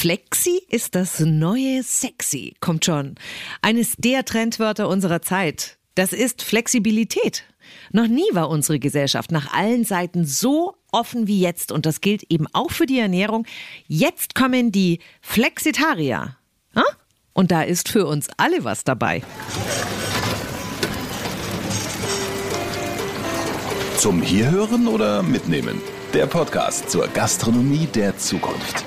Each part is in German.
Flexi ist das neue Sexy, kommt schon. Eines der Trendwörter unserer Zeit. Das ist Flexibilität. Noch nie war unsere Gesellschaft nach allen Seiten so offen wie jetzt und das gilt eben auch für die Ernährung. Jetzt kommen die Flexitarier. Und da ist für uns alle was dabei. Zum Hierhören oder Mitnehmen? Der Podcast zur Gastronomie der Zukunft.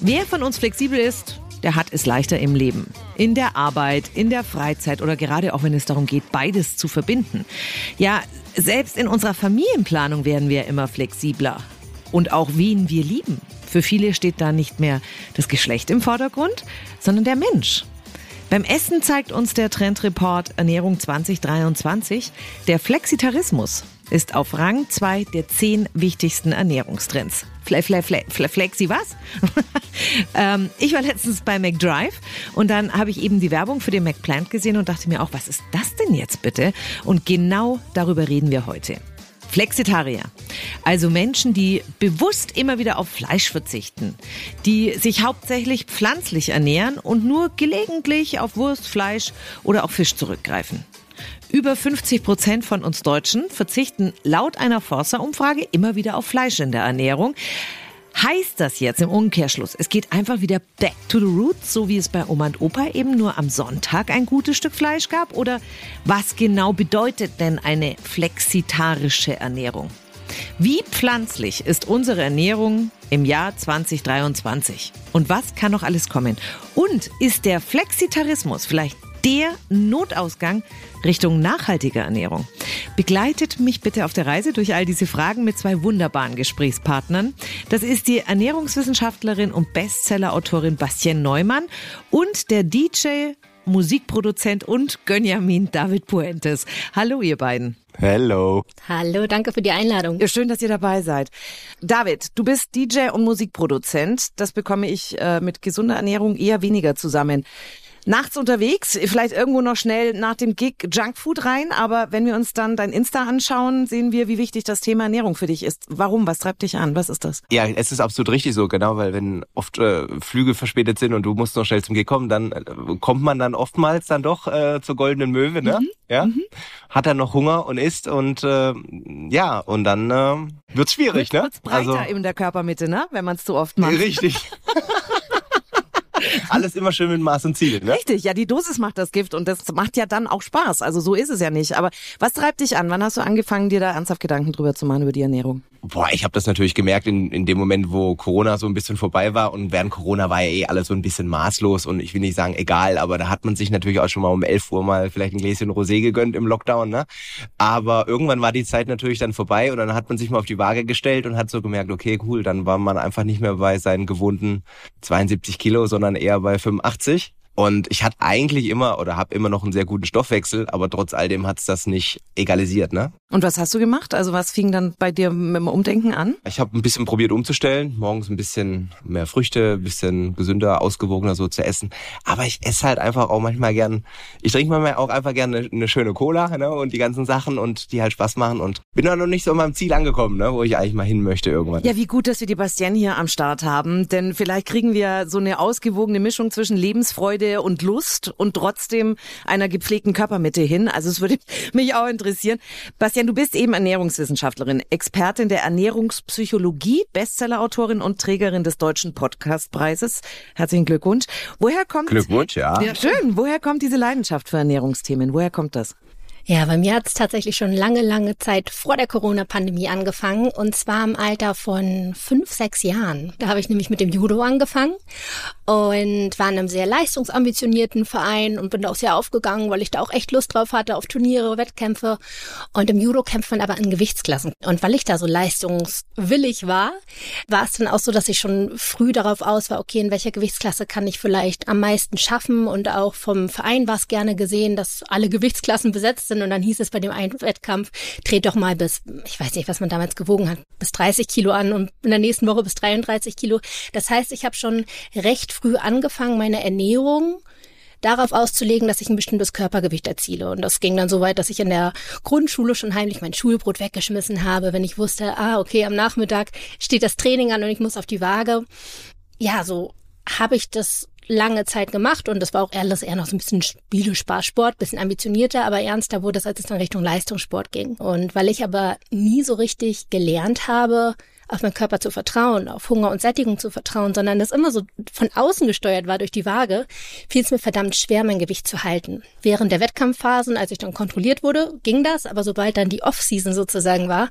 Wer von uns flexibel ist, der hat es leichter im Leben. In der Arbeit, in der Freizeit oder gerade auch wenn es darum geht, beides zu verbinden. Ja, selbst in unserer Familienplanung werden wir immer flexibler. Und auch wen wir lieben. Für viele steht da nicht mehr das Geschlecht im Vordergrund, sondern der Mensch. Beim Essen zeigt uns der Trendreport Ernährung 2023, der Flexitarismus ist auf Rang 2 der zehn wichtigsten Ernährungstrends. Fle, fle, fle, fle, flexi was? ähm, ich war letztens bei McDrive und dann habe ich eben die Werbung für den McPlant gesehen und dachte mir auch, was ist das denn jetzt bitte? Und genau darüber reden wir heute. Flexitarier. Also Menschen, die bewusst immer wieder auf Fleisch verzichten, die sich hauptsächlich pflanzlich ernähren und nur gelegentlich auf Wurst, Fleisch oder auch Fisch zurückgreifen. Über 50 Prozent von uns Deutschen verzichten laut einer Forsa-Umfrage immer wieder auf Fleisch in der Ernährung. Heißt das jetzt im Umkehrschluss, es geht einfach wieder back to the roots, so wie es bei Oma und Opa eben nur am Sonntag ein gutes Stück Fleisch gab? Oder was genau bedeutet denn eine flexitarische Ernährung? Wie pflanzlich ist unsere Ernährung im Jahr 2023? Und was kann noch alles kommen? Und ist der Flexitarismus vielleicht der Notausgang Richtung nachhaltige Ernährung. Begleitet mich bitte auf der Reise durch all diese Fragen mit zwei wunderbaren Gesprächspartnern. Das ist die Ernährungswissenschaftlerin und Bestsellerautorin Bastien Neumann und der DJ, Musikproduzent und Gönjamin David Puentes. Hallo ihr beiden. Hallo. Hallo, danke für die Einladung. Schön, dass ihr dabei seid. David, du bist DJ und Musikproduzent. Das bekomme ich äh, mit gesunder Ernährung eher weniger zusammen nachts unterwegs, vielleicht irgendwo noch schnell nach dem Gig Junkfood rein, aber wenn wir uns dann dein Insta anschauen, sehen wir, wie wichtig das Thema Ernährung für dich ist. Warum? Was treibt dich an? Was ist das? Ja, es ist absolut richtig so, genau, weil wenn oft äh, Flüge verspätet sind und du musst noch schnell zum Gig kommen, dann äh, kommt man dann oftmals dann doch äh, zur goldenen Möwe, ne? Mhm. Ja. Mhm. Hat er noch Hunger und isst und äh, ja, und dann äh, wird's schwierig, Wird ne? breiter also, in der Körpermitte, ne? Wenn man es zu oft macht. Richtig. Alles immer schön mit Maß und Ziel. Ne? Richtig, ja, die Dosis macht das Gift und das macht ja dann auch Spaß. Also so ist es ja nicht. Aber was treibt dich an? Wann hast du angefangen, dir da ernsthaft Gedanken drüber zu machen über die Ernährung? Boah, ich habe das natürlich gemerkt in, in dem Moment, wo Corona so ein bisschen vorbei war und während Corona war ja eh alles so ein bisschen maßlos und ich will nicht sagen egal, aber da hat man sich natürlich auch schon mal um 11 Uhr mal vielleicht ein Gläschen Rosé gegönnt im Lockdown, ne? Aber irgendwann war die Zeit natürlich dann vorbei und dann hat man sich mal auf die Waage gestellt und hat so gemerkt, okay, cool, dann war man einfach nicht mehr bei seinen gewohnten 72 Kilo, sondern eher bei 85. Und ich hatte eigentlich immer oder habe immer noch einen sehr guten Stoffwechsel, aber trotz all dem hat's das nicht egalisiert, ne? Und was hast du gemacht? Also was fing dann bei dir mit dem Umdenken an? Ich habe ein bisschen probiert umzustellen, morgens ein bisschen mehr Früchte, ein bisschen gesünder, ausgewogener so zu essen. Aber ich esse halt einfach auch manchmal gern, ich trinke manchmal auch einfach gerne eine, eine, schöne Cola ne? und die ganzen Sachen und die halt Spaß machen und bin da noch nicht so an meinem Ziel angekommen, ne? wo ich eigentlich mal hin möchte irgendwann. Ja, wie gut, dass wir die Bastien hier am Start haben, denn vielleicht kriegen wir so eine ausgewogene Mischung zwischen Lebensfreude und Lust und trotzdem einer gepflegten Körpermitte hin. Also es würde mich auch interessieren. Christian, du bist eben Ernährungswissenschaftlerin, Expertin der Ernährungspsychologie, Bestsellerautorin und Trägerin des Deutschen Podcastpreises. Herzlichen Glückwunsch. Woher kommt Glückwunsch, ja. ja. Schön. Woher kommt diese Leidenschaft für Ernährungsthemen? Woher kommt das? Ja, bei mir hat es tatsächlich schon lange, lange Zeit vor der Corona-Pandemie angefangen und zwar im Alter von fünf, sechs Jahren. Da habe ich nämlich mit dem Judo angefangen und war in einem sehr leistungsambitionierten Verein und bin da auch sehr aufgegangen, weil ich da auch echt Lust drauf hatte auf Turniere, Wettkämpfe. Und im Judo kämpft man aber in Gewichtsklassen. Und weil ich da so leistungswillig war, war es dann auch so, dass ich schon früh darauf aus war, okay, in welcher Gewichtsklasse kann ich vielleicht am meisten schaffen und auch vom Verein war es gerne gesehen, dass alle Gewichtsklassen besetzt sind und dann hieß es bei dem einen Wettkampf, dreht doch mal bis, ich weiß nicht, was man damals gewogen hat, bis 30 Kilo an und in der nächsten Woche bis 33 Kilo. Das heißt, ich habe schon recht früh angefangen, meine Ernährung darauf auszulegen, dass ich ein bestimmtes Körpergewicht erziele. Und das ging dann so weit, dass ich in der Grundschule schon heimlich mein Schulbrot weggeschmissen habe, wenn ich wusste, ah, okay, am Nachmittag steht das Training an und ich muss auf die Waage. Ja, so habe ich das lange Zeit gemacht und das war auch alles eher noch so ein bisschen Spiele, Spaß, Sport, bisschen ambitionierter, aber ernster wurde es, als es dann Richtung Leistungssport ging. Und weil ich aber nie so richtig gelernt habe, auf meinen Körper zu vertrauen, auf Hunger und Sättigung zu vertrauen, sondern das immer so von außen gesteuert war durch die Waage, fiel es mir verdammt schwer, mein Gewicht zu halten. Während der Wettkampfphasen, als ich dann kontrolliert wurde, ging das, aber sobald dann die Off-Season sozusagen war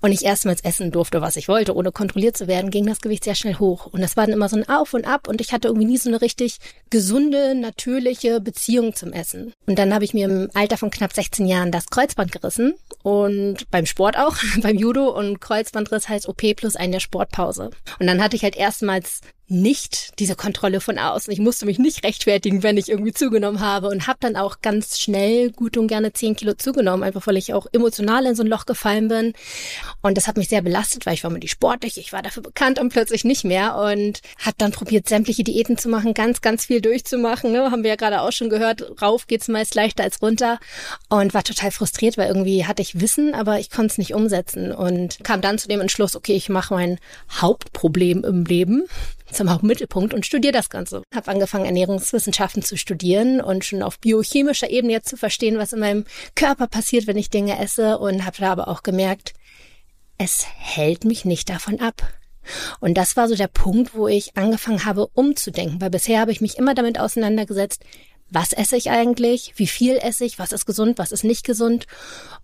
und ich erstmals essen durfte, was ich wollte, ohne kontrolliert zu werden, ging das Gewicht sehr schnell hoch. Und das war dann immer so ein Auf und Ab und ich hatte irgendwie nie so eine richtig gesunde, natürliche Beziehung zum Essen. Und dann habe ich mir im Alter von knapp 16 Jahren das Kreuzband gerissen und beim Sport auch, beim Judo und Kreuzbandriss heißt OP plus eine Sportpause. Und dann hatte ich halt erstmals nicht diese Kontrolle von außen. Ich musste mich nicht rechtfertigen, wenn ich irgendwie zugenommen habe und habe dann auch ganz schnell gut und gerne zehn Kilo zugenommen, einfach weil ich auch emotional in so ein Loch gefallen bin. Und das hat mich sehr belastet, weil ich war mir die sportlich, ich war dafür bekannt und plötzlich nicht mehr und habe dann probiert, sämtliche Diäten zu machen, ganz, ganz viel durchzumachen. Ne? Haben wir ja gerade auch schon gehört, rauf geht's meist leichter als runter und war total frustriert, weil irgendwie hatte ich Wissen, aber ich konnte es nicht umsetzen und kam dann zu dem Entschluss, okay, ich mache mein Hauptproblem im Leben zum Hauptmittelpunkt und studiere das Ganze. Habe angefangen, Ernährungswissenschaften zu studieren und schon auf biochemischer Ebene jetzt zu verstehen, was in meinem Körper passiert, wenn ich Dinge esse und habe da aber auch gemerkt, es hält mich nicht davon ab. Und das war so der Punkt, wo ich angefangen habe, umzudenken, weil bisher habe ich mich immer damit auseinandergesetzt, was esse ich eigentlich, wie viel esse ich, was ist gesund, was ist nicht gesund.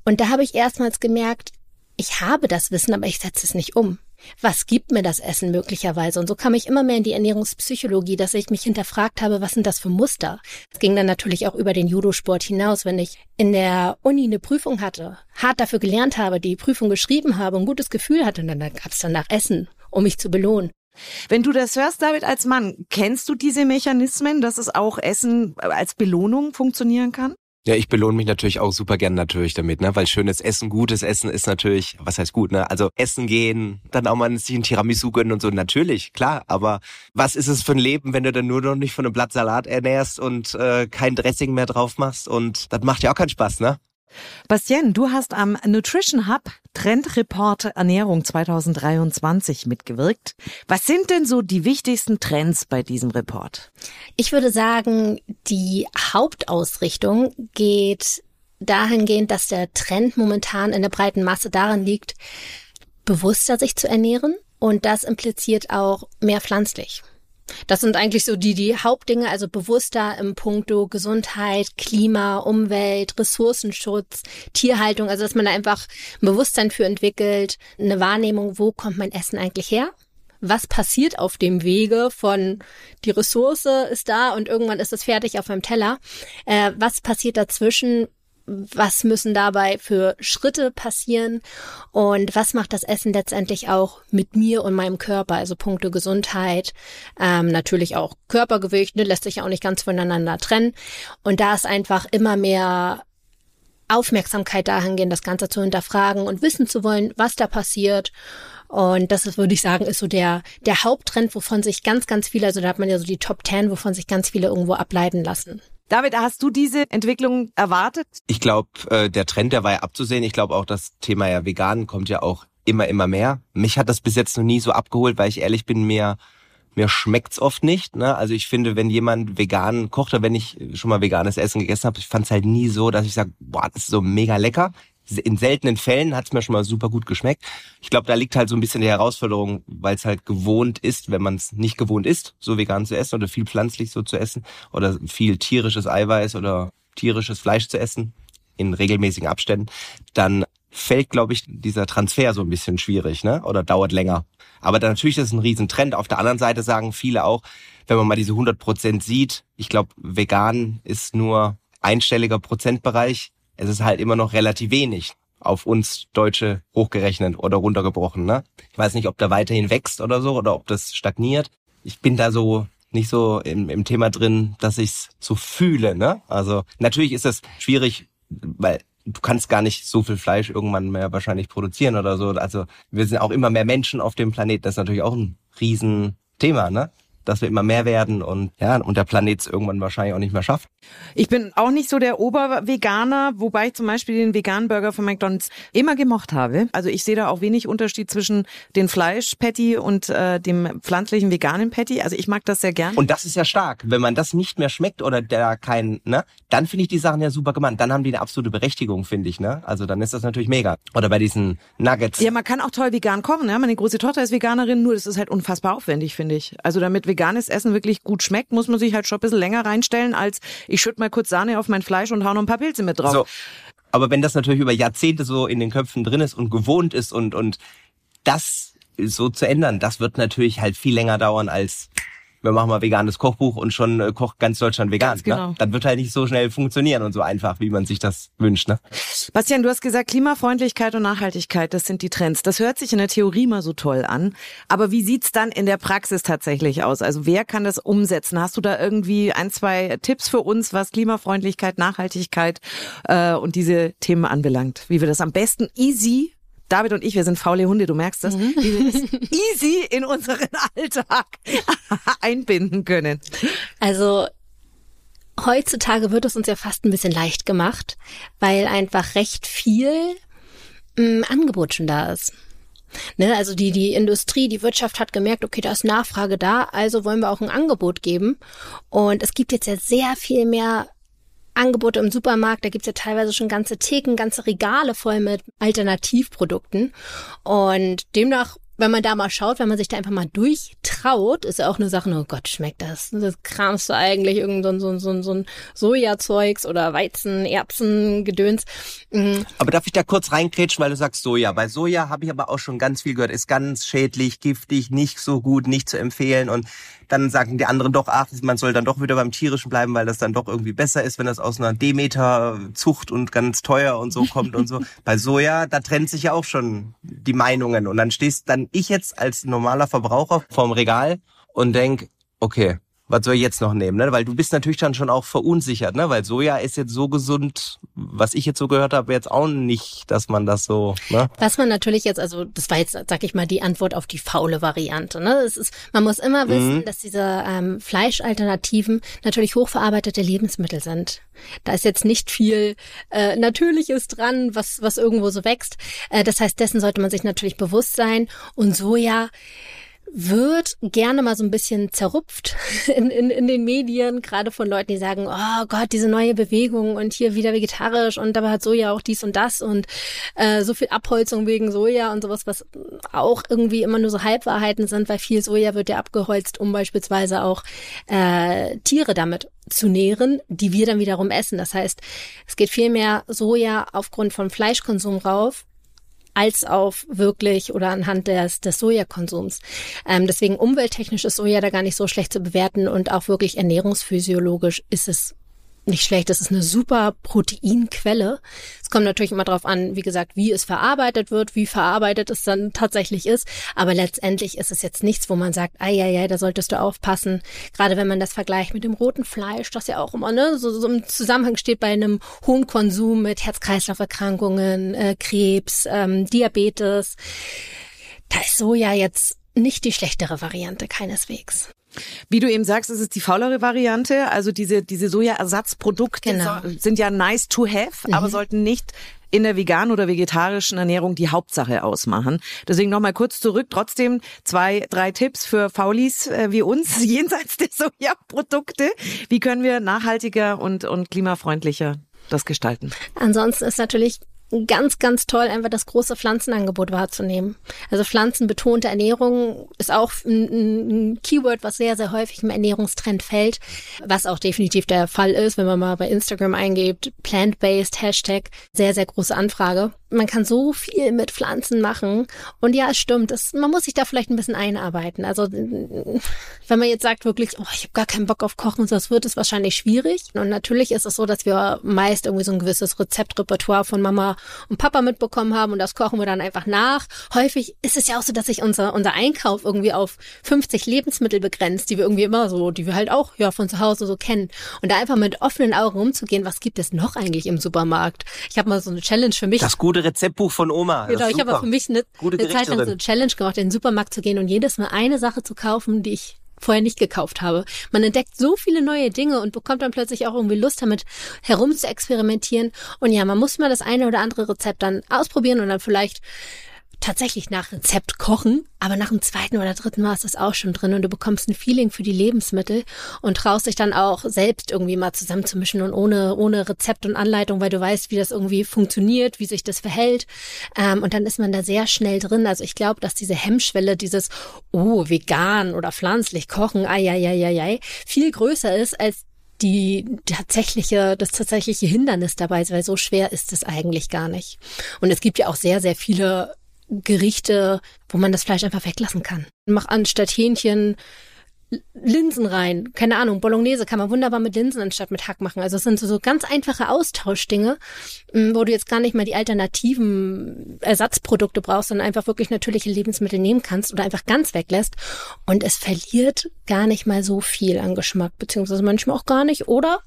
Und da habe ich erstmals gemerkt, ich habe das Wissen, aber ich setze es nicht um was gibt mir das Essen möglicherweise? Und so kam ich immer mehr in die Ernährungspsychologie, dass ich mich hinterfragt habe, was sind das für Muster? Es ging dann natürlich auch über den Judosport hinaus, wenn ich in der Uni eine Prüfung hatte, hart dafür gelernt habe, die Prüfung geschrieben habe, ein gutes Gefühl hatte, dann gab es danach Essen, um mich zu belohnen. Wenn du das hörst, David, als Mann, kennst du diese Mechanismen, dass es auch Essen als Belohnung funktionieren kann? Ja, ich belohne mich natürlich auch super gern natürlich damit, ne? Weil schönes Essen, gutes Essen ist natürlich, was heißt gut, ne? Also essen gehen, dann auch mal sich ein Tiramisu gönnen und so, natürlich, klar. Aber was ist es für ein Leben, wenn du dann nur noch nicht von einem Blatt Salat ernährst und äh, kein Dressing mehr drauf machst? Und das macht ja auch keinen Spaß, ne? Bastien, du hast am Nutrition Hub Trendreport Ernährung 2023 mitgewirkt. Was sind denn so die wichtigsten Trends bei diesem Report? Ich würde sagen, die Hauptausrichtung geht dahingehend, dass der Trend momentan in der breiten Masse daran liegt, bewusster sich zu ernähren. Und das impliziert auch mehr pflanzlich. Das sind eigentlich so die, die Hauptdinge, also bewusster im Punkto Gesundheit, Klima, Umwelt, Ressourcenschutz, Tierhaltung, also dass man da einfach ein Bewusstsein für entwickelt, eine Wahrnehmung, wo kommt mein Essen eigentlich her? Was passiert auf dem Wege von die Ressource ist da und irgendwann ist es fertig auf meinem Teller? Äh, was passiert dazwischen? Was müssen dabei für Schritte passieren und was macht das Essen letztendlich auch mit mir und meinem Körper, also Punkte Gesundheit, ähm, natürlich auch Körpergewicht, ne, lässt sich ja auch nicht ganz voneinander trennen. Und da ist einfach immer mehr Aufmerksamkeit dahin gehen, das Ganze zu hinterfragen und wissen zu wollen, was da passiert. Und das ist, würde ich sagen, ist so der, der Haupttrend, wovon sich ganz, ganz viele, also da hat man ja so die Top Ten, wovon sich ganz viele irgendwo ableiten lassen. David, hast du diese Entwicklung erwartet? Ich glaube, äh, der Trend, der war ja abzusehen. Ich glaube auch, das Thema ja vegan kommt ja auch immer, immer mehr. Mich hat das bis jetzt noch nie so abgeholt, weil ich ehrlich bin, mir mir schmeckt's oft nicht. Ne? Also ich finde, wenn jemand vegan kocht oder wenn ich schon mal veganes Essen gegessen habe, ich fand's halt nie so, dass ich sage, boah, das ist so mega lecker in seltenen Fällen hat es mir schon mal super gut geschmeckt. Ich glaube, da liegt halt so ein bisschen die Herausforderung, weil es halt gewohnt ist, wenn man es nicht gewohnt ist, so vegan zu essen oder viel pflanzlich so zu essen oder viel tierisches Eiweiß oder tierisches Fleisch zu essen in regelmäßigen Abständen, dann fällt, glaube ich, dieser Transfer so ein bisschen schwierig, ne? Oder dauert länger. Aber dann natürlich ist es ein Riesentrend. Auf der anderen Seite sagen viele auch, wenn man mal diese 100 Prozent sieht, ich glaube, vegan ist nur einstelliger Prozentbereich es ist halt immer noch relativ wenig auf uns Deutsche hochgerechnet oder runtergebrochen. Ne? Ich weiß nicht, ob da weiterhin wächst oder so oder ob das stagniert. Ich bin da so nicht so im, im Thema drin, dass ich's so fühle. Ne? Also natürlich ist es schwierig, weil du kannst gar nicht so viel Fleisch irgendwann mehr wahrscheinlich produzieren oder so. Also wir sind auch immer mehr Menschen auf dem Planeten. Das ist natürlich auch ein Riesenthema, ne? Dass wir immer mehr werden und ja, und der Planet es irgendwann wahrscheinlich auch nicht mehr schafft. Ich bin auch nicht so der Oberveganer, wobei ich zum Beispiel den veganen Burger von McDonald's immer gemocht habe. Also ich sehe da auch wenig Unterschied zwischen den Fleisch-Patty und äh, dem pflanzlichen veganen Patty. Also ich mag das sehr gern. Und das ist ja stark. Wenn man das nicht mehr schmeckt oder der kein, ne, dann finde ich die Sachen ja super gemacht. Dann haben die eine absolute Berechtigung, finde ich, ne? Also dann ist das natürlich mega. Oder bei diesen Nuggets. Ja, man kann auch toll vegan kochen. Ne? Meine große Tochter ist Veganerin, nur das ist halt unfassbar aufwendig, finde ich. Also damit veganes Essen wirklich gut schmeckt, muss man sich halt schon ein bisschen länger reinstellen, als ich schütte mal kurz Sahne auf mein Fleisch und hau noch ein paar Pilze mit drauf. So. Aber wenn das natürlich über Jahrzehnte so in den Köpfen drin ist und gewohnt ist und, und das so zu ändern, das wird natürlich halt viel länger dauern als wir machen mal veganes Kochbuch und schon äh, kocht ganz Deutschland vegan. Ganz genau. Ne? Dann wird halt nicht so schnell funktionieren und so einfach, wie man sich das wünscht. Ne? Bastian, du hast gesagt, Klimafreundlichkeit und Nachhaltigkeit, das sind die Trends. Das hört sich in der Theorie mal so toll an. Aber wie sieht's dann in der Praxis tatsächlich aus? Also wer kann das umsetzen? Hast du da irgendwie ein, zwei Tipps für uns, was Klimafreundlichkeit, Nachhaltigkeit äh, und diese Themen anbelangt? Wie wir das am besten easy David und ich, wir sind faule Hunde, du merkst das, wie wir das easy in unseren Alltag einbinden können. Also heutzutage wird es uns ja fast ein bisschen leicht gemacht, weil einfach recht viel mh, Angebot schon da ist. Ne, also die, die Industrie, die Wirtschaft hat gemerkt, okay, da ist Nachfrage da, also wollen wir auch ein Angebot geben. Und es gibt jetzt ja sehr viel mehr Angebote im Supermarkt, da gibt's ja teilweise schon ganze Theken, ganze Regale voll mit Alternativprodukten. Und demnach wenn man da mal schaut, wenn man sich da einfach mal durchtraut, ist ja auch eine Sache, oh Gott, schmeckt das? Das kramst du eigentlich irgend so, so, so, so ein Sojazeugs oder Weizen, Erbsen, Gedöns. Mhm. Aber darf ich da kurz reinkrätschen, weil du sagst Soja. Bei Soja habe ich aber auch schon ganz viel gehört, ist ganz schädlich, giftig, nicht so gut, nicht zu empfehlen und dann sagen die anderen doch, ach, man soll dann doch wieder beim Tierischen bleiben, weil das dann doch irgendwie besser ist, wenn das aus einer Demeter-Zucht und ganz teuer und so kommt und so. Bei Soja, da trennt sich ja auch schon die Meinungen und dann stehst dann ich jetzt als normaler Verbraucher vorm Regal und denk, okay, was soll ich jetzt noch nehmen? Ne? Weil du bist natürlich dann schon auch verunsichert, ne? Weil Soja ist jetzt so gesund, was ich jetzt so gehört habe, jetzt auch nicht, dass man das so. Ne? Was man natürlich jetzt, also das war jetzt, sag ich mal, die Antwort auf die faule Variante. Ne? Es ist, man muss immer wissen, mhm. dass diese ähm, Fleischalternativen natürlich hochverarbeitete Lebensmittel sind. Da ist jetzt nicht viel äh, Natürliches dran, was was irgendwo so wächst. Äh, das heißt, dessen sollte man sich natürlich bewusst sein. Und Soja wird gerne mal so ein bisschen zerrupft in, in, in den Medien, gerade von Leuten, die sagen, oh Gott, diese neue Bewegung und hier wieder vegetarisch und dabei hat Soja auch dies und das und äh, so viel Abholzung wegen Soja und sowas, was auch irgendwie immer nur so Halbwahrheiten sind, weil viel Soja wird ja abgeholzt, um beispielsweise auch äh, Tiere damit zu nähren, die wir dann wiederum essen. Das heißt, es geht viel mehr Soja aufgrund von Fleischkonsum rauf, als auf wirklich oder anhand des, des Sojakonsums. Ähm, deswegen umwelttechnisch ist Soja da gar nicht so schlecht zu bewerten und auch wirklich ernährungsphysiologisch ist es nicht schlecht. Das ist eine super Proteinquelle. Es kommt natürlich immer darauf an, wie gesagt, wie es verarbeitet wird, wie verarbeitet es dann tatsächlich ist. Aber letztendlich ist es jetzt nichts, wo man sagt, ah ja, ja, da solltest du aufpassen. Gerade wenn man das vergleicht mit dem roten Fleisch, das ja auch immer ne, so, so im Zusammenhang steht bei einem hohen Konsum mit Herz-Kreislauf-Erkrankungen, äh, Krebs, ähm, Diabetes. Da ist Soja jetzt nicht die schlechtere Variante, keineswegs. Wie du eben sagst, ist es die faulere Variante. Also diese, diese Sojaersatzprodukte Genau. sind ja nice to have, aber sollten nicht in der veganen oder vegetarischen Ernährung die Hauptsache ausmachen. Deswegen nochmal kurz zurück. Trotzdem zwei, drei Tipps für Faulis äh, wie uns jenseits der Sojaprodukte. Wie können wir nachhaltiger und, und klimafreundlicher das gestalten? Ansonsten ist natürlich ganz, ganz toll, einfach das große Pflanzenangebot wahrzunehmen. Also pflanzenbetonte Ernährung ist auch ein, ein, Keyword, was sehr, sehr häufig im Ernährungstrend fällt, was auch definitiv der Fall ist, wenn man mal bei Instagram eingibt, plant-based Hashtag, sehr, sehr große Anfrage. Man kann so viel mit Pflanzen machen. Und ja, es stimmt, es, man muss sich da vielleicht ein bisschen einarbeiten. Also wenn man jetzt sagt wirklich, oh, ich habe gar keinen Bock auf Kochen, das wird es wahrscheinlich schwierig. Und natürlich ist es so, dass wir meist irgendwie so ein gewisses Rezeptrepertoire von Mama und Papa mitbekommen haben und das kochen wir dann einfach nach. Häufig ist es ja auch so, dass sich unser, unser Einkauf irgendwie auf 50 Lebensmittel begrenzt, die wir irgendwie immer so, die wir halt auch ja von zu Hause so kennen. Und da einfach mit offenen Augen umzugehen, was gibt es noch eigentlich im Supermarkt? Ich habe mal so eine Challenge für mich. Das gute Rezeptbuch von Oma. Genau, ich habe für mich eine, eine Zeit lang so eine Challenge gemacht, in den Supermarkt zu gehen und jedes Mal eine Sache zu kaufen, die ich vorher nicht gekauft habe. Man entdeckt so viele neue Dinge und bekommt dann plötzlich auch irgendwie Lust damit herum zu experimentieren. Und ja, man muss mal das eine oder andere Rezept dann ausprobieren und dann vielleicht tatsächlich nach Rezept kochen, aber nach dem zweiten oder dritten Mal ist das auch schon drin und du bekommst ein Feeling für die Lebensmittel und traust dich dann auch selbst irgendwie mal zusammenzumischen und ohne, ohne Rezept und Anleitung, weil du weißt, wie das irgendwie funktioniert, wie sich das verhält. Ähm, und dann ist man da sehr schnell drin. Also ich glaube, dass diese Hemmschwelle, dieses, oh, vegan oder pflanzlich kochen, ai, ai, ai, ai, ai, viel größer ist als die tatsächliche, das tatsächliche Hindernis dabei, weil so schwer ist es eigentlich gar nicht. Und es gibt ja auch sehr, sehr viele Gerichte, wo man das Fleisch einfach weglassen kann. Mach anstatt Hähnchen Linsen rein. Keine Ahnung, Bolognese kann man wunderbar mit Linsen anstatt mit Hack machen. Also es sind so, so ganz einfache Austauschdinge, mm, wo du jetzt gar nicht mal die alternativen Ersatzprodukte brauchst, sondern einfach wirklich natürliche Lebensmittel nehmen kannst oder einfach ganz weglässt. Und es verliert gar nicht mal so viel an Geschmack, beziehungsweise manchmal auch gar nicht. Oder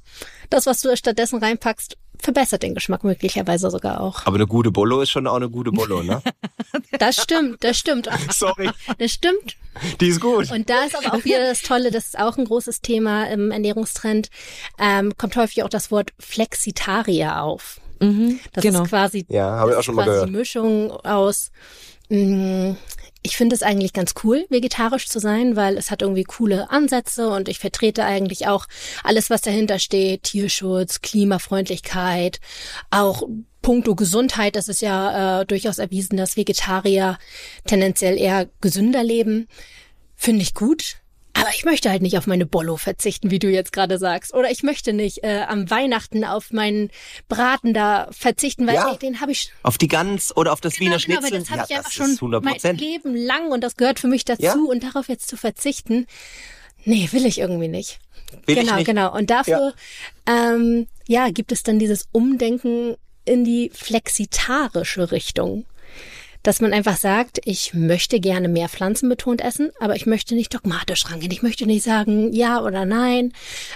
das, was du stattdessen reinpackst, verbessert den Geschmack möglicherweise sogar auch. Aber eine gute Bolo ist schon auch eine gute Bolo, ne? das stimmt, das stimmt. Sorry. Das stimmt. Die ist gut. Und da ist aber auch wieder das Tolle, das ist auch ein großes Thema im Ernährungstrend, ähm, kommt häufig auch das Wort Flexitarier auf. Mhm, das genau. ist quasi, ja, habe ich auch schon mal gehört. die Mischung aus mh, mm, ich finde es eigentlich ganz cool, vegetarisch zu sein, weil es hat irgendwie coole Ansätze und ich vertrete eigentlich auch alles, was dahinter steht. Tierschutz, Klimafreundlichkeit, auch puncto Gesundheit. Das ist ja äh, durchaus erwiesen, dass Vegetarier tendenziell eher gesünder leben. Finde ich gut. Aber ich möchte halt nicht auf meine Bollo verzichten, wie du jetzt gerade sagst. Oder ich möchte nicht äh, am Weihnachten auf meinen Braten da verzichten, weil ja, ey, den habe ich auf die Gans oder auf das genau, Wiener genau, Schnitzel. Aber das habe ja, ich einfach schon mein Leben lang und das gehört für mich dazu Ja. und darauf jetzt zu verzichten, nee, will ich irgendwie nicht. Will ich genau, nicht. genau. Und dafür, ähm, ja, gibt es dann dieses Umdenken in die flexitarische Richtung dass man einfach sagt, ich möchte gerne mehr pflanzenbetont essen, aber ich möchte nicht dogmatisch rangehen. Ich möchte nicht sagen ja oder nein.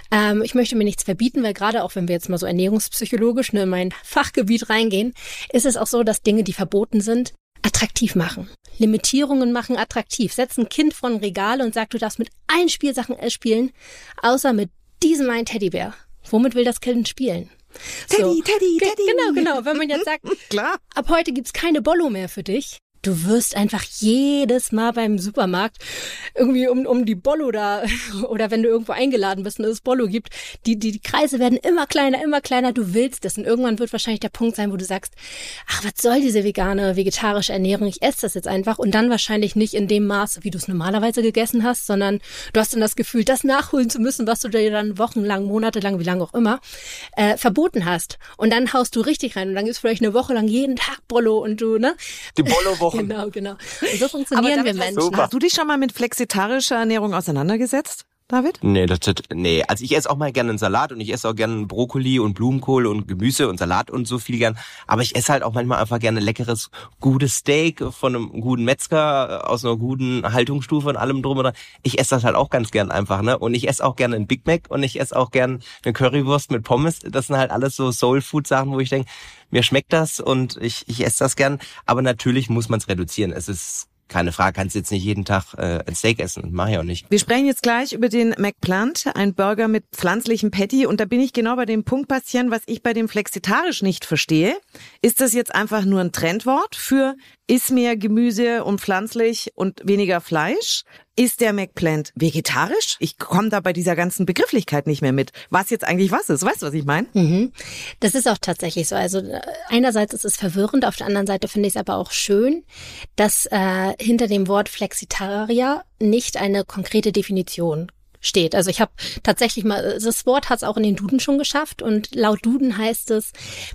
Ähm, ich möchte mir nichts verbieten, weil gerade auch wenn wir jetzt mal so ernährungspsychologisch ne, in mein Fachgebiet reingehen, ist es auch so, dass Dinge, die verboten sind, attraktiv machen. Limitierungen machen attraktiv. Setz ein Kind vor ein Regal und sag, du darfst mit allen Spielsachen spielen, außer mit diesem einen Teddybär. Womit will das Kind spielen? Teddy, Teddy, Ge- Teddy. Genau, genau. Wenn man jetzt sagt, Klar. ab heute gibt's keine Bollo mehr für dich. Du wirst einfach jedes Mal beim Supermarkt irgendwie um, um die Bollo da oder wenn du irgendwo eingeladen bist und es Bollo gibt, die, die, die Kreise werden immer kleiner, immer kleiner. Du willst es und irgendwann wird wahrscheinlich der Punkt sein, wo du sagst, ach, was soll diese vegane, vegetarische Ernährung? Ich esse das jetzt einfach und dann wahrscheinlich nicht in dem Maße, wie du es normalerweise gegessen hast, sondern du hast dann das Gefühl, das nachholen zu müssen, was du dir dann wochenlang, monatelang, wie lange auch immer, äh, verboten hast. Und dann haust du richtig rein und dann gibt's vielleicht eine Woche lang jeden Tag Bollo und du, ne? Die Bollo-Wochen. Genau, genau. Und so funktionieren wir Menschen. super. Hast du dich schon mal mit flexitarischer Ernährung auseinandergesetzt, David? Nee, das, das, nee, also ich esse auch mal gerne einen Salat und ich esse auch gerne Brokkoli und Blumenkohl und Gemüse und Salat und so viel gern. Aber ich esse halt auch manchmal einfach gerne leckeres, gutes Steak von einem guten Metzger aus einer guten Haltungsstufe und allem drum dran. Ich esse das halt auch ganz gern einfach, ne? Und ich esse auch gerne einen Big Mac und ich esse auch gern eine Currywurst mit Pommes. Das sind halt alles so Soul Food Sachen, wo ich denke, mir schmeckt das und ich, ich esse das gern. Aber natürlich muss man es reduzieren. Es ist keine Frage, kannst jetzt nicht jeden Tag äh, ein Steak essen. Mach ich auch nicht. Wir sprechen jetzt gleich über den McPlant, ein Burger mit pflanzlichem Patty. Und da bin ich genau bei dem Punkt, Bastian, was ich bei dem Flexitarisch nicht verstehe. Ist das jetzt einfach nur ein Trendwort für iss mehr Gemüse und pflanzlich und weniger Fleisch? Ist der McPlant vegetarisch? Ich komme da bei dieser ganzen Begrifflichkeit nicht mehr mit. Was jetzt eigentlich was ist? Weißt du, was ich meine? Mhm. Das ist auch tatsächlich so. Also äh, einerseits ist es verwirrend, auf der anderen Seite finde ich es aber auch schön, dass äh, hinter dem Wort Flexitarier nicht eine konkrete Definition steht. Also ich habe tatsächlich mal, das Wort hat es auch in den Duden schon geschafft und laut Duden heißt es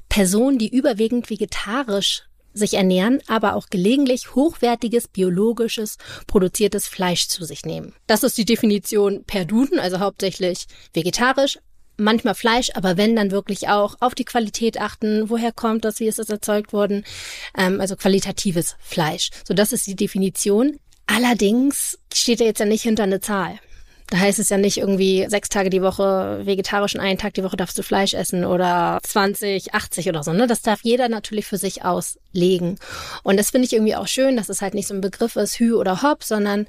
Personen, die überwiegend vegetarisch sich ernähren, aber auch gelegentlich hochwertiges, biologisches, produziertes Fleisch zu sich nehmen. Das ist die Definition per Duden, also hauptsächlich vegetarisch, manchmal Fleisch, aber wenn dann wirklich auch auf die Qualität achten, woher kommt das, wie ist es erzeugt worden, ähm, also qualitatives Fleisch. So, das ist die Definition. Allerdings steht er jetzt ja nicht hinter eine Zahl. Da heißt es ja nicht irgendwie sechs Tage die Woche vegetarisch und einen Tag die Woche darfst du Fleisch essen oder 20, 80 oder so. Ne? Das darf jeder natürlich für sich auslegen. Und das finde ich irgendwie auch schön, dass es halt nicht so ein Begriff ist, Hü oder Hop, sondern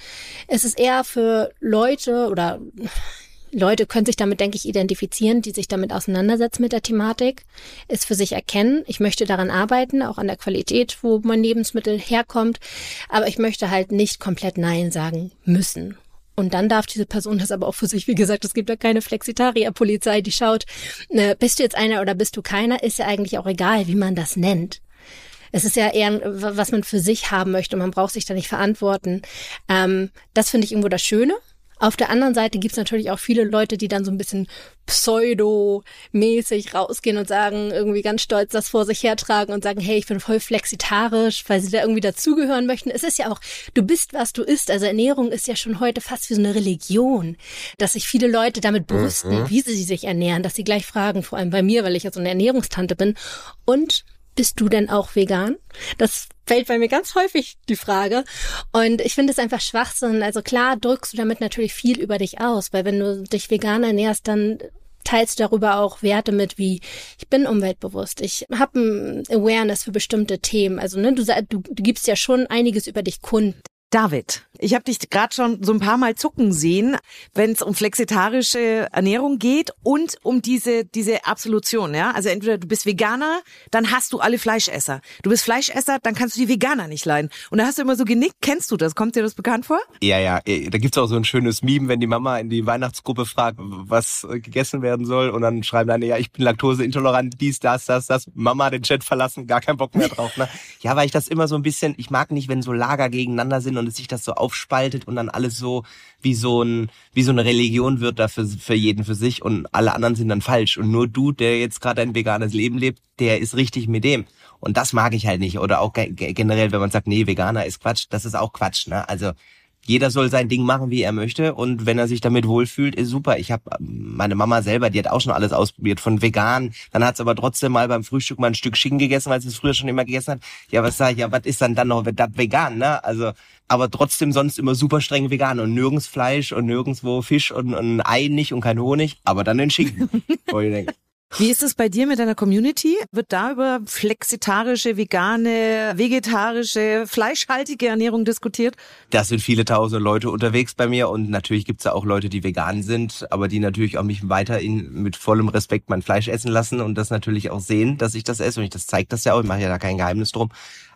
es ist eher für Leute oder Leute können sich damit, denke ich, identifizieren, die sich damit auseinandersetzen mit der Thematik, es für sich erkennen. Ich möchte daran arbeiten, auch an der Qualität, wo mein Lebensmittel herkommt. Aber ich möchte halt nicht komplett Nein sagen müssen. Und dann darf diese Person das aber auch für sich, wie gesagt, es gibt ja keine Flexitarier-Polizei, die schaut, ne, bist du jetzt einer oder bist du keiner, ist ja eigentlich auch egal, wie man das nennt. Es ist ja eher, was man für sich haben möchte und man braucht sich da nicht verantworten. Ähm, das finde ich irgendwo das Schöne. Auf der anderen Seite gibt's natürlich auch viele Leute, die dann so ein bisschen pseudo-mäßig rausgehen und sagen, irgendwie ganz stolz das vor sich hertragen und sagen, hey, ich bin voll flexitarisch, weil sie da irgendwie dazugehören möchten. Es ist ja auch, du bist, was du isst. Also Ernährung ist ja schon heute fast wie so eine Religion, dass sich viele Leute damit brüsten, mhm. wie sie sich ernähren, dass sie gleich fragen, vor allem bei mir, weil ich ja so eine Ernährungstante bin. Und bist du denn auch vegan? Das fällt bei mir ganz häufig die Frage. Und ich finde es einfach Schwachsinn. Also klar drückst du damit natürlich viel über dich aus, weil wenn du dich vegan ernährst, dann teilst du darüber auch Werte mit, wie ich bin umweltbewusst, ich habe ein Awareness für bestimmte Themen. Also ne, du, du, du gibst ja schon einiges über dich kund. David, ich habe dich gerade schon so ein paar Mal zucken sehen, wenn es um flexitarische Ernährung geht und um diese diese Absolution, ja? Also entweder du bist Veganer, dann hast du alle Fleischesser. Du bist Fleischesser, dann kannst du die Veganer nicht leiden. Und da hast du immer so genickt. Kennst du das? Kommt dir das bekannt vor? Ja, ja. Äh, da gibt's auch so ein schönes Meme, wenn die Mama in die Weihnachtsgruppe fragt, was äh, gegessen werden soll, und dann schreiben dann, ja, ich bin laktoseintolerant, dies, das, das, das. Mama den Chat verlassen, gar keinen Bock mehr drauf. Ne? Ja, weil ich das immer so ein bisschen, ich mag nicht, wenn so Lager gegeneinander sind und es sich das so aufspaltet und dann alles so wie so ein wie so eine Religion wird da für, für jeden für sich und alle anderen sind dann falsch und nur du, der jetzt gerade ein veganes Leben lebt, der ist richtig mit dem. Und das mag ich halt nicht. Oder auch generell, wenn man sagt, nee, Veganer ist Quatsch, das ist auch Quatsch. Ne? Also jeder soll sein Ding machen, wie er möchte. Und wenn er sich damit wohlfühlt, ist super. Ich habe meine Mama selber, die hat auch schon alles ausprobiert, von vegan. Dann hat sie aber trotzdem mal beim Frühstück mal ein Stück Schinken gegessen, weil sie es früher schon immer gegessen hat. Ja, was sag ich, ja, was ist dann dann noch das vegan, ne? Also, aber trotzdem sonst immer super streng vegan und nirgends Fleisch und nirgendwo Fisch und, und ein Ei nicht und kein Honig, aber dann den Schinken. wo ich denke, wie ist es bei dir mit deiner Community? Wird da über flexitarische, vegane, vegetarische, fleischhaltige Ernährung diskutiert? Da sind viele tausende Leute unterwegs bei mir und natürlich gibt's da auch Leute, die vegan sind, aber die natürlich auch mich weiterhin mit vollem Respekt mein Fleisch essen lassen und das natürlich auch sehen, dass ich das esse und ich das zeigt das ja auch, ich mache ja da kein Geheimnis drum.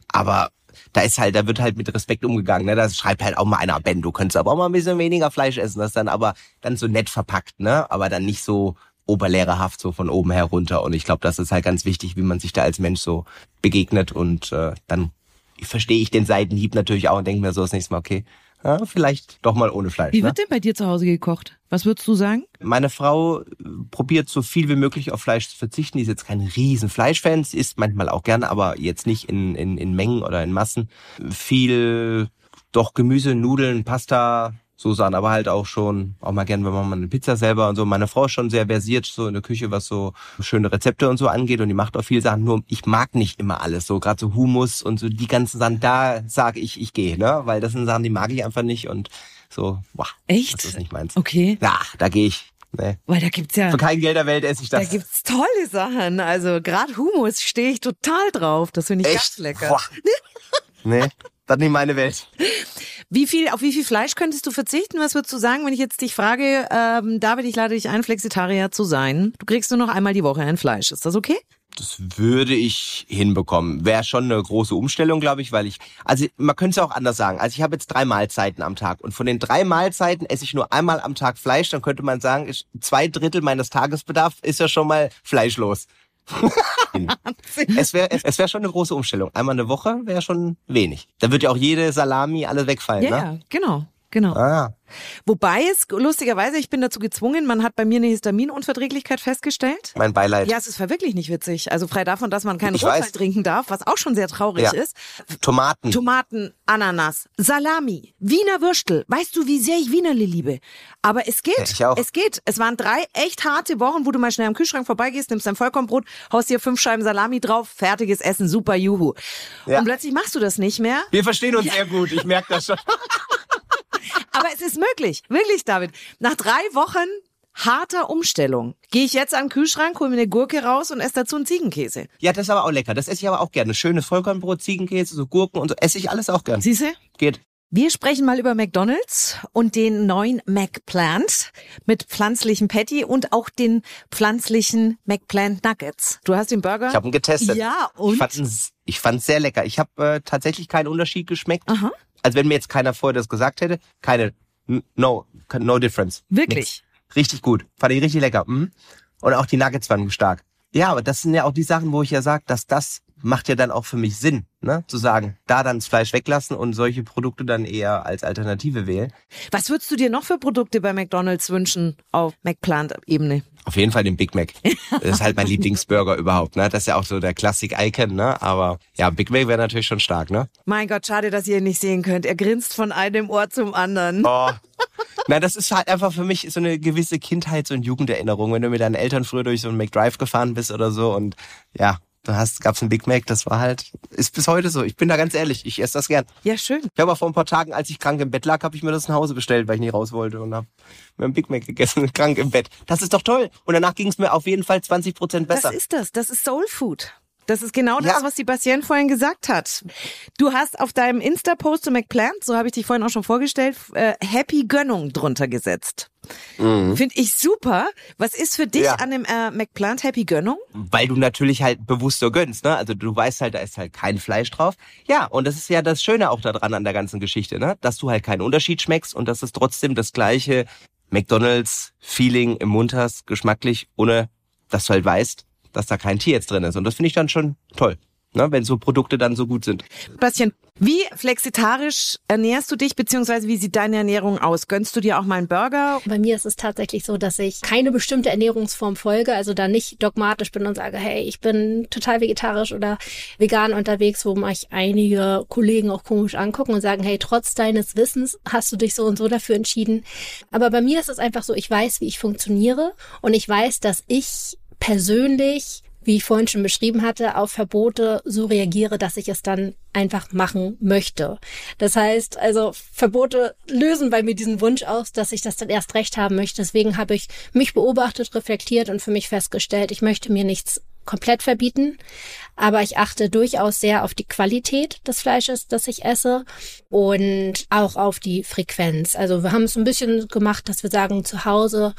Aber da ist halt, da wird halt mit Respekt umgegangen. Ne? Da schreibt halt auch mal einer, Ben, du könntest aber auch mal ein bisschen weniger Fleisch essen. Das dann aber dann so nett verpackt, ne? Aber dann nicht so oberlehrerhaft so von oben herunter. Und ich glaube, das ist halt ganz wichtig, wie man sich da als Mensch so begegnet. Und äh, dann verstehe ich den Seitenhieb natürlich auch und denke mir so das nächste Mal, okay, ja, vielleicht doch mal ohne Fleisch. Wie wird ne? denn bei dir zu Hause gekocht? Was würdest du sagen? Meine Frau äh, probiert so viel wie möglich auf Fleisch zu verzichten. Die ist jetzt kein riesen Fleischfan, sie isst manchmal auch gerne, aber jetzt nicht in, in, in Mengen oder in Massen. Viel doch Gemüse, Nudeln, Pasta, so sahen aber halt auch schon, auch mal gern, wenn man mal eine Pizza selber und so. Meine Frau ist schon sehr versiert so in der Küche, was so schöne Rezepte und so angeht und die macht auch viel Sachen. Nur ich mag nicht immer alles, so gerade so Humus und so die ganzen Sachen. Da sage ich, ich gehe, ne, weil das sind Sachen, die mag ich einfach nicht und so. Boah, Echt? Das ist nicht meins. Okay. Ja, da gehe ich. Nee. Weil da gibt's ja. Für kein Geld der Welt esse ich das. Da gibt's tolle Sachen. Also gerade Humus stehe ich total drauf. Das finde ich Echt? ganz lecker. Boah. nee, das ist nicht meine Welt. Wie viel, auf wie viel Fleisch könntest du verzichten? Was würdest du sagen, wenn ich jetzt dich frage, ähm, David, ich lade dich ein, Flexitarier zu sein. Du kriegst nur noch einmal die Woche ein Fleisch. Ist das okay? Das würde ich hinbekommen. Wäre schon eine große Umstellung, glaube ich, weil ich, also man könnte es auch anders sagen. Also ich habe jetzt drei Mahlzeiten am Tag und von den drei Mahlzeiten esse ich nur einmal am Tag Fleisch. Dann könnte man sagen, ich, zwei Drittel meines Tagesbedarfs ist ja schon mal fleischlos. es wäre es wär schon eine große Umstellung. Einmal eine Woche wäre schon wenig. Da wird ja auch jede Salami alles wegfallen. Ja, ne? ja, genau, genau. Ah. Wobei es, lustigerweise, ich bin dazu gezwungen, man hat bei mir eine Histaminunverträglichkeit festgestellt. Mein Beileid. Ja, es ist wirklich nicht witzig. Also frei davon, dass man keinen Ich Rotwein weiß. trinken darf, was auch schon sehr traurig Ja. ist. Tomaten. Tomaten, Ananas, Salami, Wiener Würstel. Weißt du, wie sehr ich Wienerli liebe? Aber es geht. Ja, ich auch. Es geht. Es waren drei echt harte Wochen, wo du mal schnell am Kühlschrank vorbeigehst, nimmst dein Vollkornbrot, haust dir fünf Scheiben Salami drauf, fertiges Essen, super Juhu. Ja. Und plötzlich machst du das nicht mehr. Wir verstehen uns sehr gut. Ich merke das schon. Aber es ist möglich, wirklich, David. Nach drei Wochen harter Umstellung gehe ich jetzt an den Kühlschrank, hole mir eine Gurke raus und esse dazu einen Ziegenkäse. Ja, das ist aber auch lecker. Das esse ich aber auch gerne. Schönes Vollkornbrot, Ziegenkäse, so Gurken und so esse ich alles auch gern. Siehste? Geht. Wir sprechen mal über McDonald's und den neuen McPlant mit pflanzlichem Patty und auch den pflanzlichen McPlant Nuggets. Du hast den Burger? Ich habe ihn getestet. Ja, und? Ich fand es ich fand's sehr lecker. Ich habe äh, tatsächlich keinen Unterschied geschmeckt. Aha. Also wenn mir jetzt keiner vorher das gesagt hätte, keine, no, no difference. Wirklich? Nix. Richtig gut. Fand ich richtig lecker. Mhm. Und auch die Nuggets waren stark. Ja, aber das sind ja auch die Sachen, wo ich ja sage, dass das macht ja dann auch für mich Sinn, ne? Zu sagen, da dann das Fleisch weglassen und solche Produkte dann eher als Alternative wählen. Was würdest du dir noch für Produkte bei McDonald's wünschen auf McPlant-Ebene? Auf jeden Fall den Big Mac. Das ist halt mein Lieblingsburger überhaupt, ne? Das ist ja auch so der Klassik-Icon, ne? Aber ja, Big Mac wäre natürlich schon stark, ne? Mein Gott, schade, dass ihr ihn nicht sehen könnt. Er grinst von einem Ohr zum anderen. Oh. Na, das ist halt einfach für mich so eine gewisse Kindheits- und Jugenderinnerung, wenn du mit deinen Eltern früher durch so einen McDrive gefahren bist oder so und ja, du hast, gab's einen Big Mac, das war halt, ist bis heute so. Ich bin da ganz ehrlich, ich esse das gern. Ja, schön. Ich habe auch vor ein paar Tagen, als ich krank im Bett lag, habe ich mir das nach Hause bestellt, weil ich nicht raus wollte und habe mir einen Big Mac gegessen, krank im Bett. Das ist doch toll. Und danach ging es mir auf jeden Fall 20 Prozent besser. Das ist das. Das ist Soul Food. Das ist genau das, Ja. was die Bastien vorhin gesagt hat. Du hast auf deinem Insta-Post zu McPlant, so habe ich dich vorhin auch schon vorgestellt, äh, Happy Gönnung drunter gesetzt. Finde ich super. Was ist für dich Mhm. Ja. an dem äh, McPlant Happy Gönnung? weil du natürlich halt bewusst so gönnst, ne? Also du weißt halt, da ist halt kein Fleisch drauf. Ja, und das ist ja das Schöne auch daran an der ganzen Geschichte, ne? Dass du halt keinen Unterschied schmeckst und dass es trotzdem das gleiche McDonalds-Feeling im Mund hast, geschmacklich, ohne dass du halt weißt, dass da kein Tier jetzt drin ist. Und das finde ich dann schon toll, ne? Wenn so Produkte dann so gut sind. Bastien, wie flexitarisch ernährst du dich, beziehungsweise wie sieht deine Ernährung aus? Gönnst du dir auch mal einen Burger? Bei mir ist es tatsächlich so, dass ich keine bestimmte Ernährungsform folge, also da nicht dogmatisch bin und sage, hey, ich bin total vegetarisch oder vegan unterwegs, wo mich einige Kollegen auch komisch angucken und sagen, hey, trotz deines Wissens hast du dich so und so dafür entschieden. Aber bei mir ist es einfach so, ich weiß, wie ich funktioniere und ich weiß, dass ich persönlich wie ich vorhin schon beschrieben hatte, auf Verbote so reagiere, dass ich es dann einfach machen möchte. Das heißt, also Verbote lösen bei mir diesen Wunsch aus, dass ich das dann erst recht haben möchte. Deswegen habe ich mich beobachtet, reflektiert und für mich festgestellt, ich möchte mir nichts komplett verbieten, aber ich achte durchaus sehr auf die Qualität des Fleisches, das ich esse und auch auf die Frequenz. Also wir haben es ein bisschen gemacht, dass wir sagen, zu Hause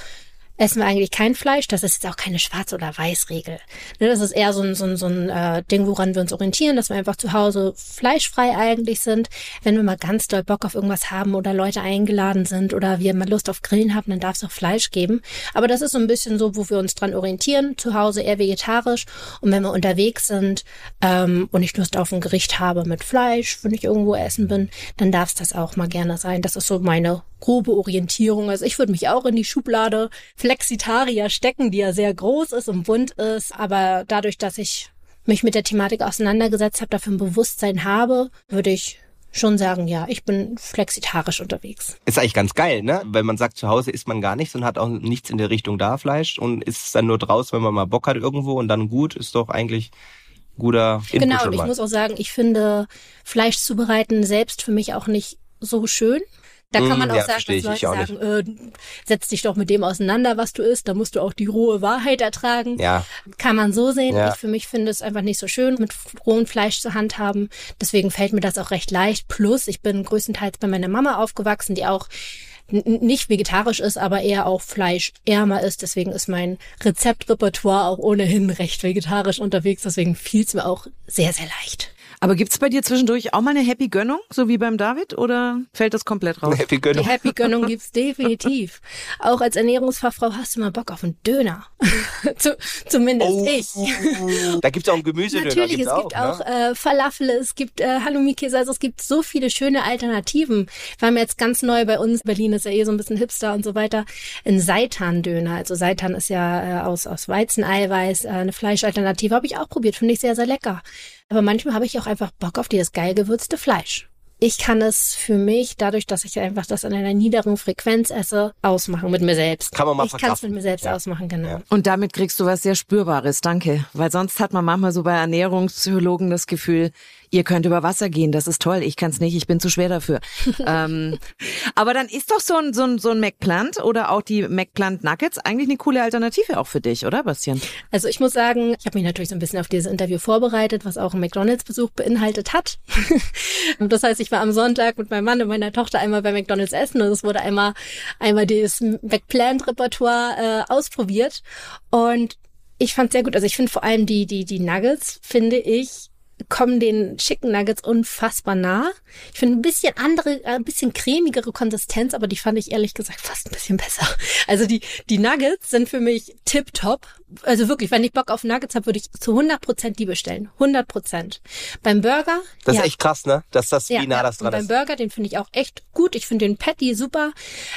essen wir eigentlich kein Fleisch. Das ist jetzt auch keine Schwarz- oder Weiß-Regel. Ne, Das ist eher so ein, so ein, so ein äh, Ding, woran wir uns orientieren, dass wir einfach zu Hause fleischfrei eigentlich sind. Wenn wir mal ganz doll Bock auf irgendwas haben oder Leute eingeladen sind oder wir mal Lust auf Grillen haben, dann darf es auch Fleisch geben. Aber das ist so ein bisschen so, wo wir uns dran orientieren. Zu Hause eher vegetarisch. Und wenn wir unterwegs sind ähm, und ich Lust auf ein Gericht habe mit Fleisch, wenn ich irgendwo essen bin, dann darf es das auch mal gerne sein. Das ist so meine grobe Orientierung. Also ich würde mich auch in die Schublade Flexitarier stecken, die ja sehr groß ist und bunt ist. Aber dadurch, dass ich mich mit der Thematik auseinandergesetzt habe, dafür ein Bewusstsein habe, würde ich schon sagen, ja, ich bin flexitarisch unterwegs. Ist eigentlich ganz geil, ne? Wenn man sagt, zu Hause isst man gar nichts und hat auch nichts in der Richtung da Fleisch und isst dann nur draußen, wenn man mal Bock hat irgendwo und dann gut, ist doch eigentlich guter Input genau, und ich muss auch sagen, ich finde Fleisch zubereiten selbst für mich auch nicht so schön. Da kann Mm, man auch ja, sagen, dass Leute sagen, äh, setz dich doch mit dem auseinander, was du isst, da musst du auch die rohe Wahrheit ertragen. Ja, Kann man so sehen. Ja. Ich für mich finde es einfach nicht so schön, mit rohem Fleisch zu handhaben. Deswegen fällt mir das auch recht leicht. Plus, ich bin größtenteils bei meiner Mama aufgewachsen, die auch nicht vegetarisch ist, aber eher auch fleischärmer ist. Deswegen ist mein Rezeptrepertoire auch ohnehin recht vegetarisch unterwegs. Deswegen fiel es mir auch sehr, sehr leicht. Aber gibt's bei dir zwischendurch auch mal eine Happy Gönnung, so wie beim David, oder fällt das komplett raus? Happy Die Gönnung. Happy Gönnung gibt's definitiv. Auch als Ernährungsfachfrau hast du mal Bock auf einen Döner. Zu, zumindest Oh, ich. Da gibt's auch einen Gemüsedöner. Natürlich, gibt's es gibt auch, ne? äh, Falafel, es gibt äh, Halloumi-Käse, also es gibt so viele schöne Alternativen. Wir haben jetzt ganz neu bei uns, Berlin ist ja eh so ein bisschen hipster und so weiter, ein Seitan-Döner. Also Seitan ist ja äh, aus, aus Weizeneiweiß, äh, eine Fleischalternative, habe ich auch probiert, finde ich sehr, sehr lecker. Aber manchmal habe ich auch einfach Bock auf dieses geil gewürzte Fleisch. Ich kann es für mich, dadurch, dass ich einfach das in einer niederen Frequenz esse, ausmachen mit mir selbst. Kann man mal Ich kann es mit mir selbst Ja. ausmachen, genau. Ja. Und damit kriegst du was sehr Spürbares, danke. Weil sonst hat man manchmal so bei Ernährungspsychologen das Gefühl, Ihr könnt über Wasser gehen, das ist toll. Ich kann es nicht, ich bin zu schwer dafür. ähm, aber dann ist doch so ein, so ein, so ein McPlant oder auch die McPlant Nuggets eigentlich eine coole Alternative auch für dich, oder Bastian? Also ich muss sagen, ich habe mich natürlich so ein bisschen auf dieses Interview vorbereitet, was auch ein McDonalds-Besuch beinhaltet hat. das heißt, ich war am Sonntag mit meinem Mann und meiner Tochter einmal bei McDonalds essen und es wurde einmal, einmal dieses McPlant-Repertoire äh, ausprobiert. Und ich fand sehr gut. Also ich finde vor allem die, die, die Nuggets, finde ich, kommen den Chicken Nuggets unfassbar nah. Ich finde ein bisschen andere, äh, ein bisschen cremigere Konsistenz, aber die fand ich ehrlich gesagt fast ein bisschen besser. Also die, die Nuggets sind für mich tip-top. Also wirklich, wenn ich Bock auf Nuggets habe, würde ich zu 100 Prozent die bestellen. 100 Prozent. Beim Burger. Das ja. ist echt krass, ne? Dass das ja, wie nah ja. das dran Und beim ist. Burger, den finde ich auch echt gut. Ich finde den Patty super.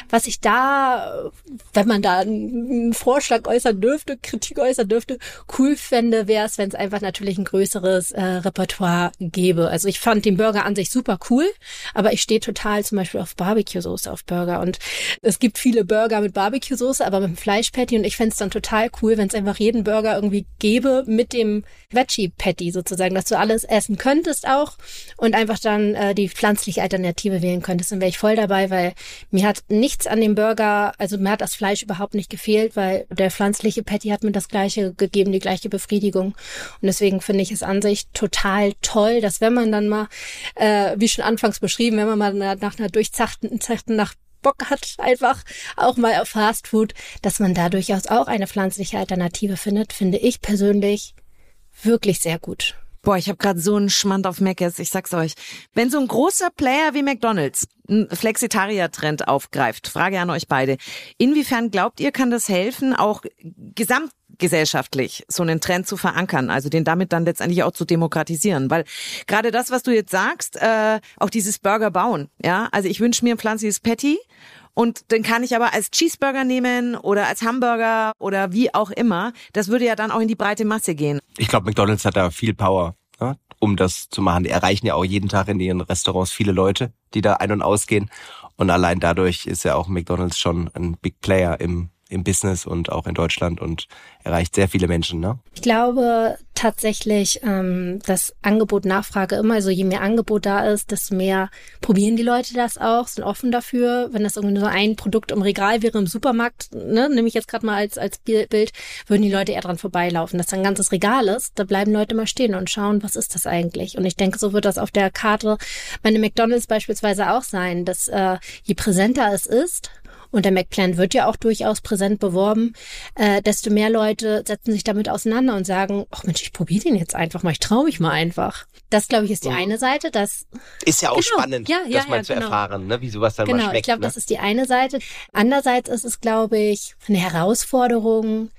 Was ich da, wenn man da einen Vorschlag äußern dürfte, Kritik äußern dürfte, cool fände, wäre es, wenn es einfach natürlich ein größeres äh, Repertoire gäbe. Also ich fand den Burger an sich super cool, aber ich stehe total zum Beispiel auf Barbecue-Soße auf Burger. Und es gibt viele Burger mit Barbecue-Soße, aber mit dem Fleisch-Patty. Und ich fände es dann total cool, wenn es einfach jeden Burger irgendwie gäbe mit dem Veggie-Patty sozusagen, dass du alles essen könntest auch und einfach dann äh, die pflanzliche Alternative wählen könntest. Dann wäre ich voll dabei, weil mir hat nichts an dem Burger, also mir hat das Fleisch überhaupt nicht gefehlt, weil der pflanzliche Patty hat mir das gleiche gegeben, die gleiche Befriedigung. Und deswegen finde ich es an sich total toll, dass wenn man dann mal, äh, wie schon anfangs beschrieben, wenn man mal nach einer durchzachten Zechten nach Bock hat, einfach auch mal auf Fast Food, dass man da durchaus auch eine pflanzliche Alternative findet, finde ich persönlich wirklich sehr gut. Boah, ich habe gerade so einen Schmand auf Mc's, ich sag's euch. Wenn so ein großer Player wie McDonald's einen Flexitarier-Trend aufgreift, Frage an euch beide. Inwiefern glaubt ihr, kann das helfen, auch gesamtgesellschaftlich so einen Trend zu verankern, also den damit dann letztendlich auch zu demokratisieren? Weil gerade das, was du jetzt sagst, äh, auch dieses Burger bauen, ja, also ich wünsche mir ein pflanzliches Patty und den kann ich aber als Cheeseburger nehmen oder als Hamburger oder wie auch immer. Das würde ja dann auch in die breite Masse gehen. Ich glaube, McDonalds hat da viel Power, ne, um das zu machen. Die erreichen ja auch jeden Tag in ihren Restaurants viele Leute, die da ein- und ausgehen. Und allein dadurch ist ja auch McDonalds schon ein Big Player im im Business und auch in Deutschland und erreicht sehr viele Menschen. Ne? Ich glaube tatsächlich, ähm, dass Angebot Nachfrage immer, also je mehr Angebot da ist, desto mehr probieren die Leute das auch, sind offen dafür. Wenn das irgendwie nur ein Produkt im Regal wäre im Supermarkt, ne, nehme ich jetzt gerade mal als, als Bild, würden die Leute eher dran vorbeilaufen. Dass da ein ganzes Regal ist, da bleiben Leute mal stehen und schauen, was ist das eigentlich? Und ich denke, so wird das auf der Karte bei einem McDonalds beispielsweise auch sein, dass äh, je präsenter es ist, und der McPlan wird ja auch durchaus präsent beworben, äh, desto mehr Leute setzen sich damit auseinander und sagen, ach Mensch, ich probiere den jetzt einfach mal, ich traue mich mal einfach. Das, glaube ich, ist die Mhm. eine Seite. Das Ist ja auch Genau. spannend, Ja, ja, das mal ja, zu genau. erfahren, ne? wie sowas dann mal genau, schmeckt. ich glaube, ne? das ist die eine Seite. Andererseits ist es, glaube ich, eine Herausforderung,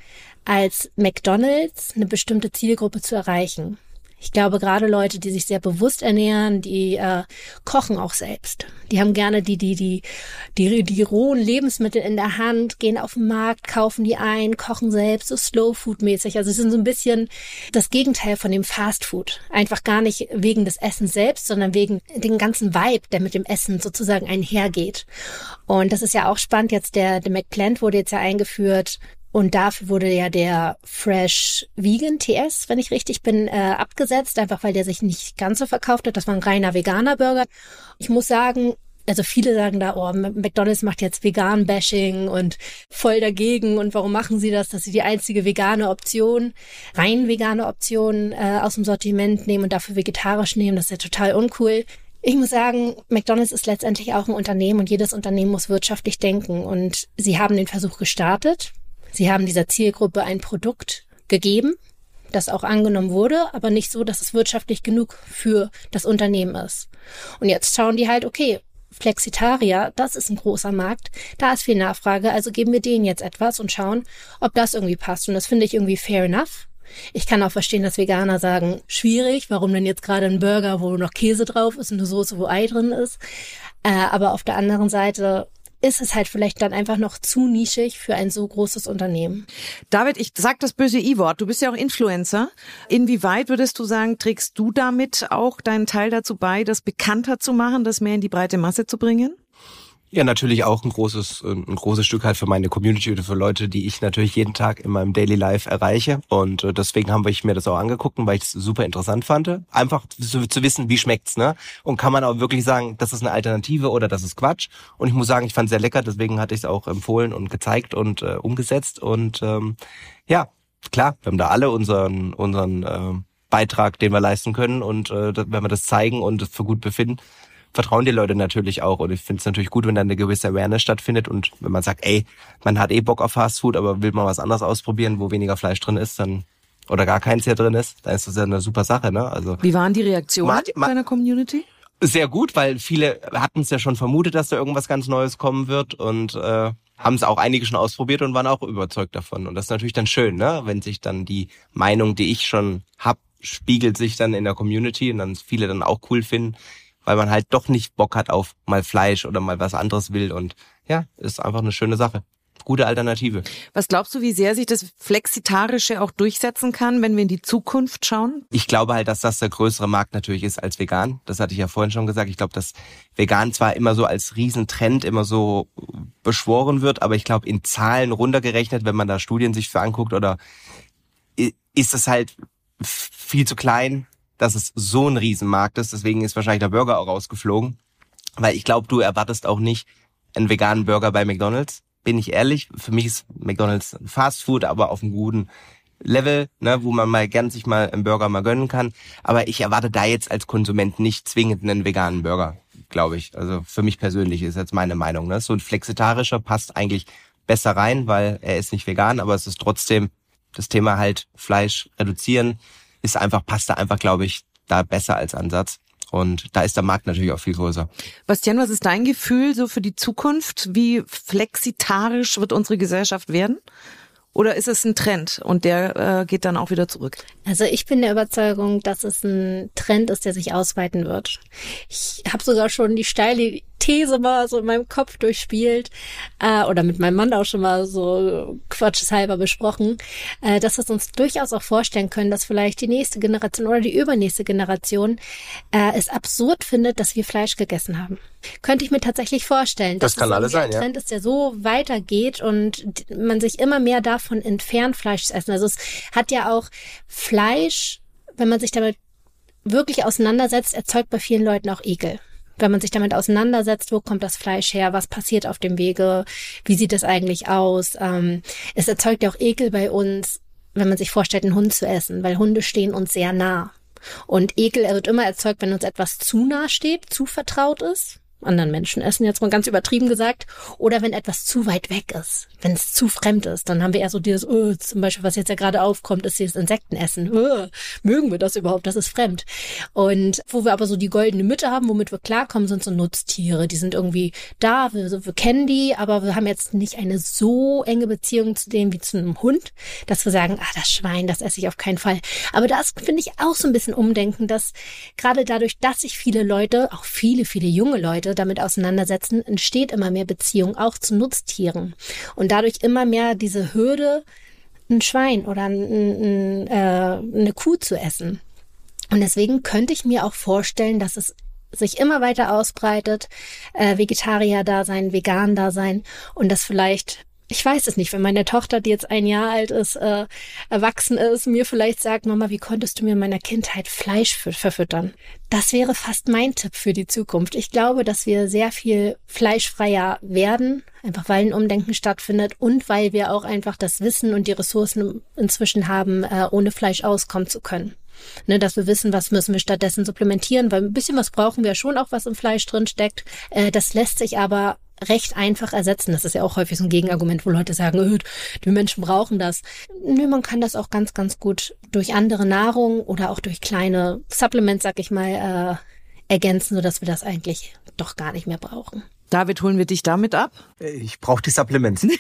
als McDonald's eine bestimmte Zielgruppe zu erreichen. Ich glaube, gerade Leute, die sich sehr bewusst ernähren, die äh, kochen auch selbst. Die haben gerne die, die, die, die, die rohen Lebensmittel in der Hand, gehen auf den Markt, kaufen die ein, kochen selbst, so Slow Food mäßig. Also sie sind so ein bisschen das Gegenteil von dem Fast Food. Einfach gar nicht wegen des Essens selbst, sondern wegen den ganzen Vibe, der mit dem Essen sozusagen einhergeht. Und das ist ja auch spannend. Jetzt der, der McPlant wurde jetzt ja eingeführt und dafür wurde ja der Fresh Vegan TS, wenn ich richtig bin, äh, abgesetzt, einfach weil der sich nicht ganz so verkauft hat. Das war ein reiner veganer Burger. Ich muss sagen, also viele sagen da, oh, McDonald's macht jetzt Vegan-Bashing und voll dagegen und warum machen sie das, dass sie die einzige vegane Option, rein vegane Option äh, aus dem Sortiment nehmen und dafür vegetarisch nehmen, das ist ja total uncool. Ich muss sagen, McDonald's ist letztendlich auch ein Unternehmen und jedes Unternehmen muss wirtschaftlich denken und sie haben den Versuch gestartet. Sie haben dieser Zielgruppe ein Produkt gegeben, das auch angenommen wurde, aber nicht so, dass es wirtschaftlich genug für das Unternehmen ist. Und jetzt schauen die halt, okay, Flexitarier, das ist ein großer Markt, da ist viel Nachfrage, also geben wir denen jetzt etwas und schauen, ob das irgendwie passt. Und das finde ich irgendwie fair enough. Ich kann auch verstehen, dass Veganer sagen, schwierig, warum denn jetzt gerade ein Burger, wo noch Käse drauf ist und eine Soße, wo Ei drin ist. Äh, aber auf der anderen Seite ist es halt vielleicht dann einfach noch zu nischig für ein so großes Unternehmen. David, ich sag das böse I-Wort. Du bist ja auch Influencer. Inwieweit würdest du sagen, trägst du damit auch deinen Teil dazu bei, das bekannter zu machen, das mehr in die breite Masse zu bringen? Ja, natürlich auch ein großes, ein großes Stück halt für meine Community oder für Leute, die ich natürlich jeden Tag in meinem Daily Life erreiche. Und äh, deswegen haben wir mir das auch angeguckt, weil ich es super interessant fand. Einfach zu, zu, wissen, wie schmeckt's, ne? Und kann man auch wirklich sagen, das ist eine Alternative oder das ist Quatsch. Und ich muss sagen, ich fand es sehr lecker, deswegen hatte ich es auch empfohlen und gezeigt und äh, umgesetzt. Und ähm, ja, klar, wir haben da alle unseren, unseren äh, Beitrag, den wir leisten können. Und äh, wenn wir das zeigen und für gut befinden, vertrauen die Leute natürlich auch. Und ich finde es natürlich gut, wenn da eine gewisse Awareness stattfindet und wenn man sagt, ey, man hat eh Bock auf Fast Food, aber will mal was anderes ausprobieren, wo weniger Fleisch drin ist, dann oder gar keins hier drin ist, dann ist das ja eine super Sache, ne? Also Wie waren die Reaktionen Man man- deiner Community? sehr gut, weil viele hatten es ja schon vermutet, dass da irgendwas ganz Neues kommen wird und äh, haben es auch einige schon ausprobiert und waren auch überzeugt davon. Und das ist natürlich dann schön, ne? wenn sich dann die Meinung, die ich schon hab, spiegelt sich dann in der Community und dann viele dann auch cool finden, weil man halt doch nicht Bock hat auf mal Fleisch oder mal was anderes will. Und ja, ist einfach eine schöne Sache. Gute Alternative. Was glaubst du, wie sehr sich das Flexitarische auch durchsetzen kann, wenn wir in die Zukunft schauen? Ich glaube halt, dass das der größere Markt natürlich ist als vegan. Das hatte ich ja vorhin schon gesagt. Ich glaube, dass vegan zwar immer so als Riesentrend immer so beschworen wird, aber ich glaube in Zahlen runtergerechnet, wenn man da Studien sich für anguckt oder ist es halt viel zu klein, dass es so ein Riesenmarkt ist. Deswegen ist wahrscheinlich der Burger auch rausgeflogen. Weil ich glaube, du erwartest auch nicht einen veganen Burger bei McDonald's. Bin ich ehrlich, für mich ist McDonald's Fast Food, aber auf einem guten Level, ne, wo man mal gern sich mal einen Burger mal gönnen kann. Aber ich erwarte da jetzt als Konsument nicht zwingend einen veganen Burger, glaube ich. Also für mich persönlich ist jetzt meine Meinung. Ne? So ein flexitarischer passt eigentlich besser rein, weil er ist nicht vegan, aber es ist trotzdem das Thema halt Fleisch reduzieren ist einfach, passt da einfach, glaube ich, da besser als Ansatz. Und da ist der Markt natürlich auch viel größer. Bastian, was ist dein Gefühl so für die Zukunft? Wie flexitarisch wird unsere Gesellschaft werden? Oder ist es ein Trend und der äh, geht dann auch wieder zurück? Also ich bin der Überzeugung, dass es ein Trend ist, der sich ausweiten wird. Ich habe sogar schon die steile These mal so in meinem Kopf durchspielt äh, oder mit meinem Mann auch schon mal so quatscheshalber besprochen, äh, dass wir uns durchaus auch vorstellen können, dass vielleicht die nächste Generation oder die übernächste Generation äh, es absurd findet, dass wir Fleisch gegessen haben. Könnte ich mir tatsächlich vorstellen. Das dass kann es alles sein, ja. ein Trend ist, der so weitergeht und man sich immer mehr davon entfernt, Fleisch zu essen. Also es hat ja auch Fleisch, wenn man sich damit wirklich auseinandersetzt, erzeugt bei vielen Leuten auch Ekel. Wenn man sich damit auseinandersetzt, wo kommt das Fleisch her, was passiert auf dem Wege, wie sieht es eigentlich aus. Ähm, es erzeugt ja auch Ekel bei uns, wenn man sich vorstellt, einen Hund zu essen, weil Hunde stehen uns sehr nah. Und Ekel wird immer erzeugt, wenn uns etwas zu nah steht, zu vertraut ist. Anderen Menschen essen, jetzt mal ganz übertrieben gesagt. Oder wenn etwas zu weit weg ist, wenn es zu fremd ist, dann haben wir eher so dieses, oh, zum Beispiel, was jetzt ja gerade aufkommt, ist dieses Insektenessen. Oh, mögen wir das überhaupt? Das ist fremd. Und wo wir aber so die goldene Mitte haben, womit wir klarkommen, sind so Nutztiere. Die sind irgendwie da, wir, wir kennen die, aber wir haben jetzt nicht eine so enge Beziehung zu denen wie zu einem Hund, dass wir sagen, ah, das Schwein, das esse ich auf keinen Fall. Aber das finde ich auch so ein bisschen umdenken, dass gerade dadurch, dass sich viele Leute, auch viele, viele junge Leute damit auseinandersetzen, entsteht immer mehr Beziehung auch zu Nutztieren. Und dadurch immer mehr diese Hürde, ein Schwein oder ein, ein, äh, eine Kuh zu essen. Und deswegen könnte ich mir auch vorstellen, dass es sich immer weiter ausbreitet, äh, Vegetarier-Dasein, Vegan-Dasein und das vielleicht ich weiß es nicht, wenn meine Tochter, die jetzt ein Jahr alt ist, äh, erwachsen ist, mir vielleicht sagt, Mama, wie konntest du mir in meiner Kindheit Fleisch verfüttern? Das wäre fast mein Tipp für die Zukunft. Ich glaube, dass wir sehr viel fleischfreier werden, einfach weil ein Umdenken stattfindet und weil wir auch einfach das Wissen und die Ressourcen inzwischen haben, äh, ohne Fleisch auskommen zu können. Ne, dass wir wissen, was müssen wir stattdessen supplementieren, weil ein bisschen was brauchen wir schon auch, was im Fleisch drin steckt. Äh, das lässt sich aber recht einfach ersetzen. Das ist ja auch häufig so ein Gegenargument, wo Leute sagen, öh, die Menschen brauchen das. Nö, man kann das auch ganz, ganz gut durch andere Nahrung oder auch durch kleine Supplements, sag ich mal, äh, ergänzen, sodass wir das eigentlich doch gar nicht mehr brauchen. David, holen wir dich damit ab? Ich brauche die Supplements.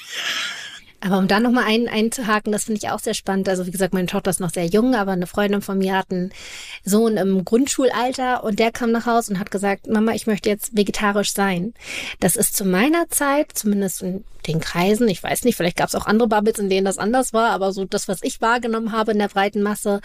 Aber um da nochmal ein, einzuhaken, das finde ich auch sehr spannend. Also wie gesagt, meine Tochter ist noch sehr jung, aber eine Freundin von mir hat einen Sohn im Grundschulalter und der kam nach Hause und hat gesagt, Mama, ich möchte jetzt vegetarisch sein. Das ist zu meiner Zeit, zumindest in den Kreisen, ich weiß nicht, vielleicht gab es auch andere Bubbles, in denen das anders war, aber so das, was ich wahrgenommen habe in der breiten Masse,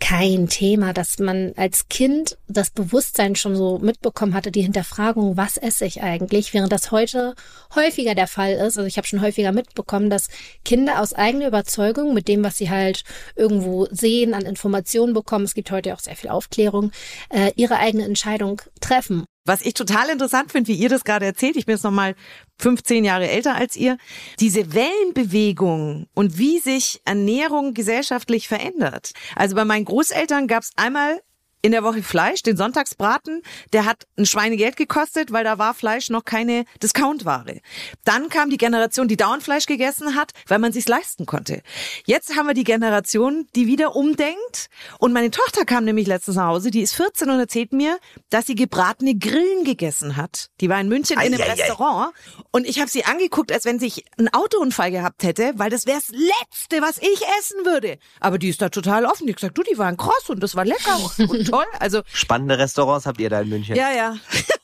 kein Thema, dass man als Kind das Bewusstsein schon so mitbekommen hatte, die Hinterfragung, was esse ich eigentlich, während das heute häufiger der Fall ist. Also ich habe schon häufiger mitbekommen, dass Kinder aus eigener Überzeugung mit dem, was sie halt irgendwo sehen, an Informationen bekommen, es gibt heute auch sehr viel Aufklärung, äh, ihre eigene Entscheidung treffen. Was ich total interessant finde, wie ihr das gerade erzählt, ich bin jetzt nochmal 15 Jahre älter als ihr, diese Wellenbewegung und wie sich Ernährung gesellschaftlich verändert. Also bei meinen Großeltern gab es einmal in der Woche Fleisch, den Sonntagsbraten, der hat ein Schweinegeld gekostet, weil da war Fleisch noch keine Discountware. Dann kam die Generation, die dauernd Fleisch gegessen hat, weil man sich's leisten konnte. Jetzt haben wir die Generation, die wieder umdenkt. Und meine Tochter kam nämlich letztens nach Hause, die ist 14 und erzählt mir, dass sie gebratene Grillen gegessen hat. Die war in München in einem Restaurant und ich habe sie angeguckt, als wenn sich ein Autounfall gehabt hätte, weil das wär's Letzte, was ich essen würde. Aber die ist da total offen. Die hat gesagt, du, die waren kross und das war lecker und toll. Also Spannende Restaurants habt ihr da in München. ja, ja.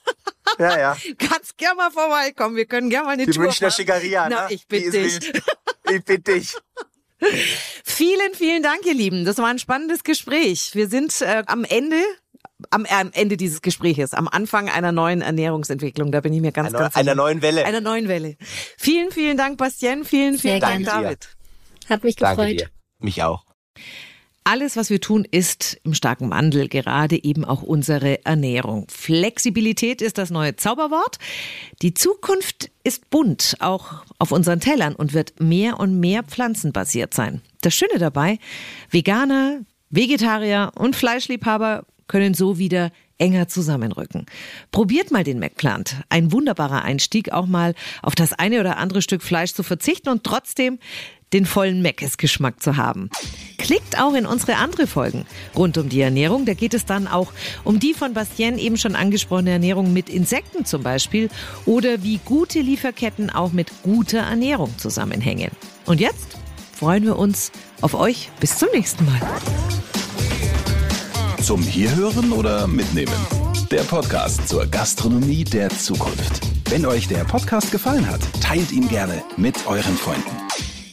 ja. ja. Kannst gern mal vorbeikommen. Wir können gern mal eine Die Tour Münchner machen. Schickeria, Na, ne? ich bitte dich. Ich bitte dich. Vielen, vielen Dank, ihr Lieben. Das war ein spannendes Gespräch. Wir sind äh, am Ende am, äh, am Ende dieses Gespräches, am Anfang einer neuen Ernährungsentwicklung. Da bin ich mir ganz, Einer, ganz einer sicher. neuen Welle. einer neuen Welle. Vielen, vielen Dank, Bastien. Vielen, vielen Sehr Dank, gerne. David. Hat mich Danke gefreut. dir. Mich auch. Alles, was wir tun, ist im starken Wandel, gerade eben auch unsere Ernährung. Flexibilität ist das neue Zauberwort. Die Zukunft ist bunt, auch auf unseren Tellern und wird mehr und mehr pflanzenbasiert sein. Das Schöne dabei, Veganer, Vegetarier und Fleischliebhaber können so wieder enger zusammenrücken. Probiert mal den McPlant. Ein wunderbarer Einstieg, auch mal auf das eine oder andere Stück Fleisch zu verzichten und trotzdem den vollen Meckes-Geschmack zu haben. Klickt auch in unsere andere Folgen rund um die Ernährung. Da geht es dann auch um die von Bastien eben schon angesprochene Ernährung mit Insekten zum Beispiel oder wie gute Lieferketten auch mit guter Ernährung zusammenhängen. Und jetzt freuen wir uns auf euch. Bis zum nächsten Mal. Zum Hierhören oder Mitnehmen? Der Podcast zur Gastronomie der Zukunft. Wenn euch der Podcast gefallen hat, teilt ihn gerne mit euren Freunden.